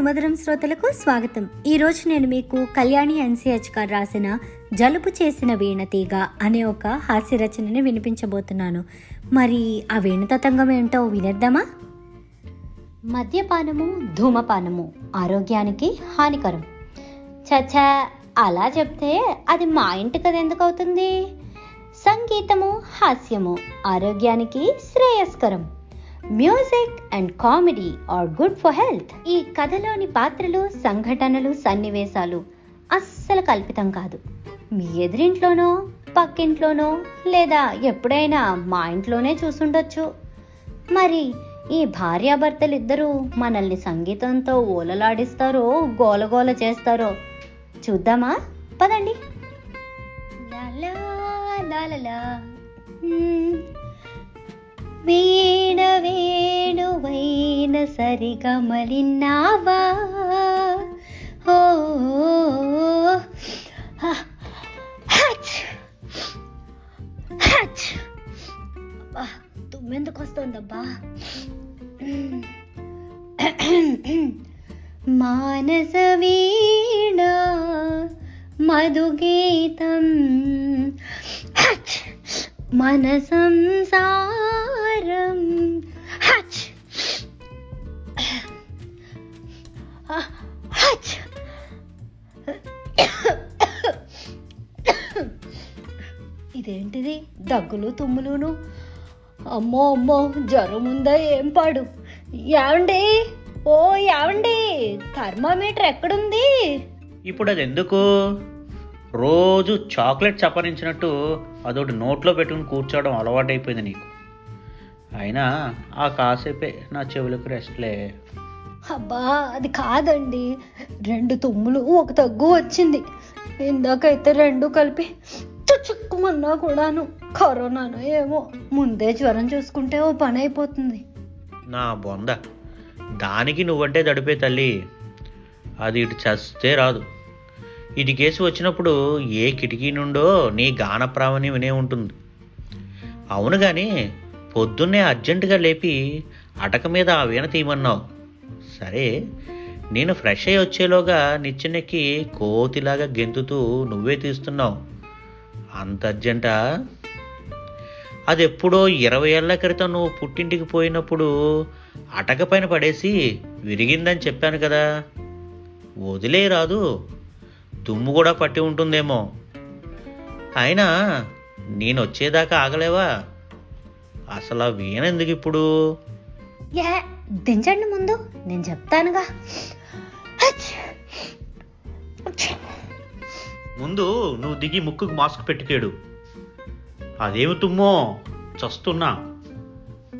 సుమధురం శ్రోతలకు స్వాగతం. ఈ రోజు నేను మీకు కళ్యాణి ఎన్సిహెచ్ గారు రాసిన జలుబు చేసిన వీణతీగ అనే ఒక హాస్య రచనని వినిపించబోతున్నాను. మరి ఆ వీణ తతంగం ఏంటో వినేద్దామా? మద్యపానము ధూమపానము ఆరోగ్యానికి హానికరం. చచ్చా అలా చెప్తే అది మా ఇంటి కదా ఎందుకు అవుతుంది సంగీతము హాస్యము ఆరోగ్యానికి శ్రేయస్కరం. Music and comedy are good for health ఈ కథలోని పాత్రలు సంఘటనలు సన్నివేశాలు అస్సలు కల్పితం కాదు. మీ ఎదురింట్లోనో పక్కింట్లోనో లేదా ఎప్పుడైనా మా ఇంట్లోనే చూసుండొచ్చు. మరి ఈ భార్యాభర్తలు ఇద్దరూ మనల్ని సంగీతంతో ఓలలాడిస్తారో గోలగోల చేస్తారో చూద్దామా? పదండి. వీణ వేణువైన సరిగమలిన్నావా? ఓ తుమ్మెందుకు వస్తుందబ్బా? మానస వీణ మధుగీతం. మనసం సా ఇదేంటిది దగ్గులు తుమ్ములును. అమ్మో అమ్మో జ్వరం ఉందా ఏం పాడు? ఏమండి? ఓ ఏమండి? థర్మామీటర్ ఎక్కడుంది? ఇప్పుడు అది ఎందుకు? రోజు చాక్లెట్ చప్పరించినట్టు అదొకటి నోట్లో పెట్టుకుని కూర్చోవడం అలవాటైపోయింది నీకు. అయినా ఆ కాసేపే నా చెవులకు రెస్ట్లే. అబ్బా అది కాదండి. రెండు తుమ్ములు ఒక తగ్గు వచ్చింది. ఇందాకైతే రెండు కలిపి చుక్కుమన్నా కూడాను కరోనాను ఏమో ముందే జ్వరం చూసుకుంటే ఓ పని అయిపోతుంది. నా బొంద. దానికి నువ్వంటే దడిపే తల్లి. అది ఇటు చస్తే రాదు. ఇటు కేసు వచ్చినప్పుడు ఏ కిటికీ నుండో నీ గాన ప్రావణి వినే ఉంటుంది. అవును కానీ పొద్దున్నే అర్జెంటుగా లేపి అటక మీద ఆ వీణ తీయమన్నావు. సరే నేను ఫ్రెష్ అయ్యి వచ్చేలోగా నిచ్చెనెక్కి కోతిలాగా గెంతుతూ నువ్వే తీస్తున్నావు. అంత అర్జెంటా? అది ఎప్పుడో ఇరవై ఏళ్ళ క్రితం నువ్వు పుట్టింటికి పోయినప్పుడు అటక పైన పడేసి విరిగిందని చెప్పాను కదా. వదిలే రాదు. దుమ్ము కూడా పట్టి ఉంటుందేమో. అయినా నేను వచ్చేదాకా ఆగలేవా? అసలు వీణ ఎందుకు ఇప్పుడు దించండి ముందు. నేను చెప్తానుగా. ముందు నువ్వు దిగి ముక్కుకు మాస్క్ పెట్టుకేడు. అదేమి తుమ్మో? చస్తున్నా.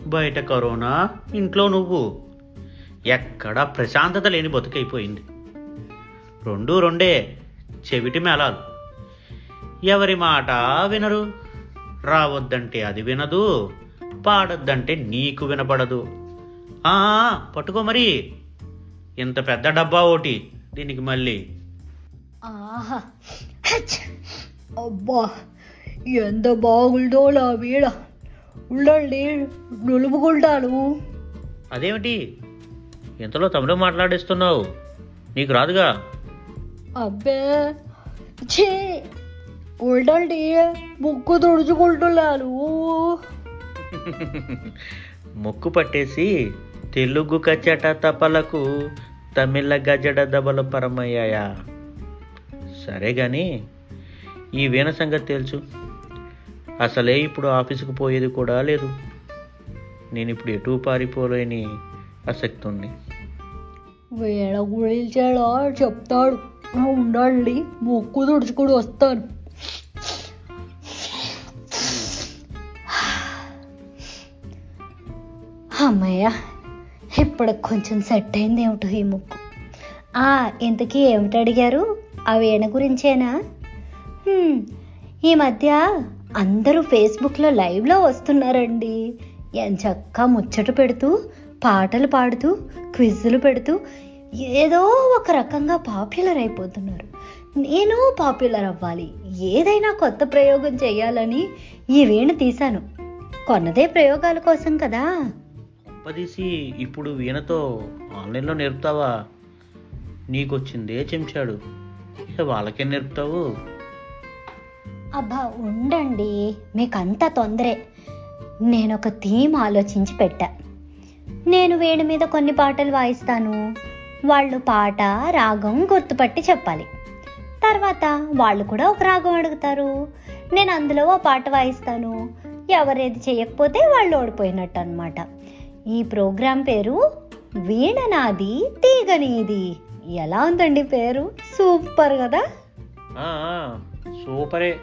బయట కరోనా ఇంట్లో నువ్వు. ఎక్కడా ప్రశాంతత లేని బతుకైపోయింది. రెండు రెండే చెవిటి మేళాలు. ఎవరి మాట వినరు. రావద్దంటే అది వినదు. పాడొద్దంటే నీకు వినపడదు. ఆ పట్టుకో మరి. ఇంత పెద్ద డబ్బా ఒకటి దీనికి మళ్ళీ. ఆహా. అబ్బా ఎంత బాగుందో నా వీడ ఉండండి నులుపుకుంటాను అదేమిటి ఇంతలో తమిళ మాట్లాడేస్తున్నావు నీకు రాదుగా అబ్బే ఛీ ఉండండి ముక్కు తుడుచుకుంటున్నాను ముక్కు పట్టేసి తెలుగు కచ్చట తపలకు తమిళ గజడ దబల పరమయ్యాయా సరే కానీ ఈ వీణ సంగతి తెలుసు. అసలే ఇప్పుడు ఆఫీసుకు పోయేది కూడా లేదు. నేను ఇప్పుడు ఎటు పారిపోలేని ఆసక్తి ఉంది వీణ గురించేలా చెప్తాడు. ఉండండి ముక్కు తుడుచుకుని వస్తాను. అమ్మయ్య ఇప్పుడు కొంచెం సెట్ అయింది ఏమిటో ఈ ముక్కు? ఇంతకీ ఏమిటి అడిగారు ఆ వీణ గురించేనా? ఈ మధ్య అందరూ ఫేస్బుక్లో లైవ్లో వస్తున్నారండి. ఎంచక్కా ముచ్చట పెడుతూ పాటలు పాడుతూ క్విజ్లు పెడుతూ ఏదో ఒక రకంగా పాపులర్ అయిపోతున్నారు. నేను పాపులర్ అవ్వాలి. ఏదైనా కొత్త ప్రయోగం చేయాలని ఈ వీణ తీశాను. కొన్నదే ప్రయోగాల కోసం కదా. పదీసి ఇప్పుడు వీణతో ఆన్లైన్లో నేర్పుతావా? నీకొచ్చిందే చెంచాడు. వాళ్ళకేం నేర్పుతావు? అబ్బా ఉండండి. మీకు అంత తొందరే. నేను ఒక థీమ్ ఆలోచించి పెట్టా. నేను వేడి మీద కొన్ని పాటలు వాయిస్తాను. వాళ్ళు పాట రాగం గుర్తుపట్టి చెప్పాలి. తర్వాత వాళ్ళు కూడా ఒక రాగం అడుగుతారు. నేను అందులో ఓ పాట వాయిస్తాను. ఎవరేది చేయకపోతే వాళ్ళు ఓడిపోయినట్టు అనమాట ఈ ప్రోగ్రాం పేరు వీణనాది తీగనీది ఎలా ఉందండి పేరు? సూపర్ కదా? సూపరే.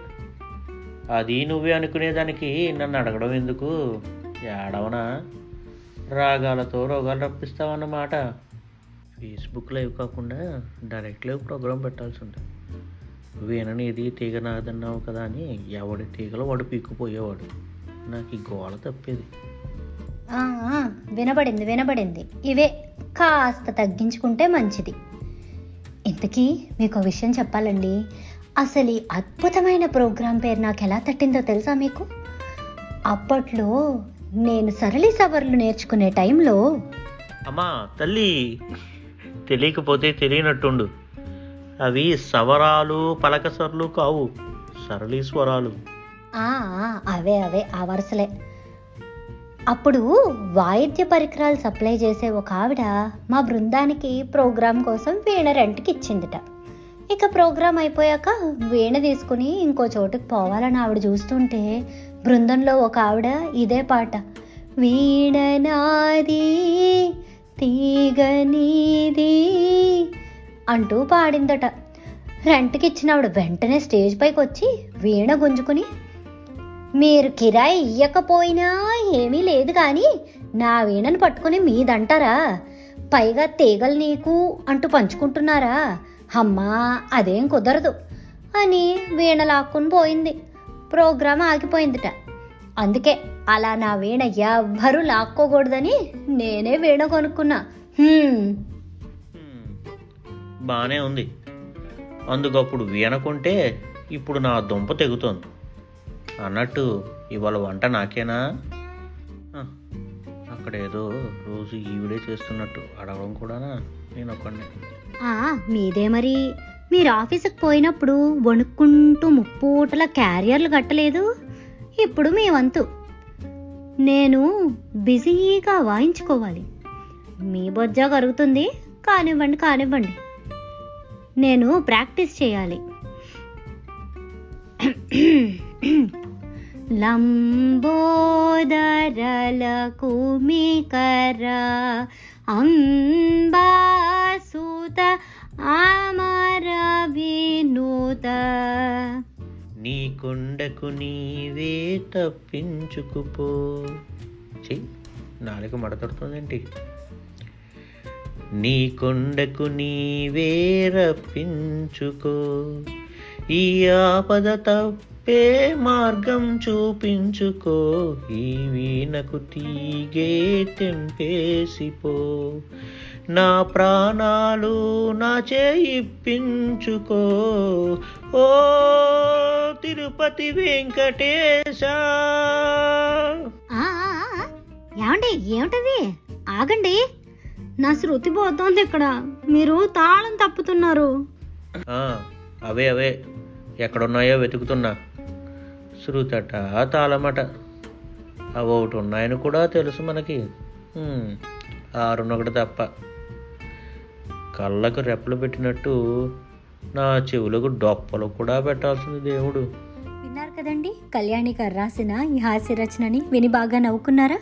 అది నువ్వే అనుకునేదానికి నన్ను అడగడం ఎందుకు? ఏడవనా? రాగాలతో రోగాలు రప్పిస్తావన్నమాట. ఫేస్బుక్ లైవ్ కాకుండా డైరెక్ట్ లైవ్ ప్రోగ్రాం పెట్టాల్సి ఉంటుంది వీణనేది తీగ నాదన్నావు కదా అని ఎవడి తీగలో వాడు పీక్కుపోయేవాడు. నాకు ఈ గోళ తప్పేది. వినబడింది వినబడింది. ఇవే కాస్త తగ్గించుకుంటే మంచిది. ఇంతకీ మీకు ఒక విషయం చెప్పాలండి. అసలు ఈ అద్భుతమైన ప్రోగ్రాం పేరు నాకు ఎలా తట్టిందో తెలుసా మీకు? అప్పట్లో నేను సరళి సవర్లు నేర్చుకునే టైంలో అమ్మా తల్లి తెలియకపోతే తెలియనట్టుండు. అవి సవరాలు పలకసర్లు కావు. సరళీస్వరాలు ఆ, ఆ, అవే అవే ఆ వరుసలే. అప్పుడు వాయిద్య పరికరాలు సప్లై చేసే ఒక ఆవిడ మా బృందానికి ప్రోగ్రాం కోసం వీణ రెంట్కి ఇచ్చిందిట. ఇక ప్రోగ్రాం అయిపోయాక వీణ తీసుకుని ఇంకో చోటుకి పోవాలని ఆవిడ చూస్తుంటే బృందంలో ఒక ఆవిడ ఇదే పాట వీణ నాది తీగ నీది అంటూ పాడిందట. రెంట్కి ఇచ్చిన ఆవిడ వెంటనే స్టేజ్ పైకి వచ్చి వీణ గుంజుకుని మీరు కిరాయి ఇయ్యకపోయినా ఏమీ లేదు కానీ నా వీణను పట్టుకుని మీదంటారా? పైగా తీగలు నీకు అంటూ పంచుకుంటున్నారా? అమ్మా అదేం కుదరదు అని వీణ లాక్కుని పోయింది. ప్రోగ్రాం ఆగిపోయిందిట. అందుకే అలా నా వీణ ఎవ్వరూ లాక్కోకూడదని నేనే వీణ కొనుక్కున్నా. బానే ఉంది. అందుకప్పుడు వీణకుంటే ఇప్పుడు నా దుంప తెగుతోంది. అన్నట్టు ఇవాళ వంట నాకేనా? అక్కడ ఏదో రోజు ఈవిడే చేస్తున్నట్టు అడగడం కూడానా? నేను మీదే మరి. మీరు ఆఫీసుకు పోయినప్పుడు వణుక్కుంటూ ముప్పూటల క్యారియర్లు కట్టలేదు? ఇప్పుడు మీ వంతు. నేను బిజీగా వాయించుకోవాలి. మీ బొజ్జ కరుగుతుంది. కానివ్వండి కానివ్వండి. నేను ప్రాక్టీస్ చేయాలి. లంబోదరలకు మికర అంబాసుత అమర వినూత నీ కొండకు నీవే తప్పించుకుపో. చెయ్యి నాలుక మడతడుతుందేంటి? నీ కొండకు నీవే రప్పించుకో. ఈ ఆపద తప్ప మార్గం చూపించుకో. ఈ వీణకు తీగే తెంపేసిపో. నా ప్రాణాలు నా చేయిప్పించుకో ఓ తిరుపతి వెంకటేశ! ఏమండి ఏమిటది? ఆగండి. నా శృతి పోతోంది ఇక్కడ. మీరు తాళం తప్పుతున్నారు. అవే అవే. ఎక్కడున్నాయో వెతుకుతున్నా. శృతట తాళమట. అవి ఒకటి ఉన్నాయని కూడా తెలుసు మనకి. ఆరునొకటి తప్ప. కళ్ళకు రెప్పలు పెట్టినట్టు నా చెవులకు డొప్పలు కూడా పెట్టాల్సింది దేవుడు. విన్నారు కదండి? కళ్యాణి గారు రాసిన ఈ హాస్య రచనని విని బాగా నవ్వుకున్నారా?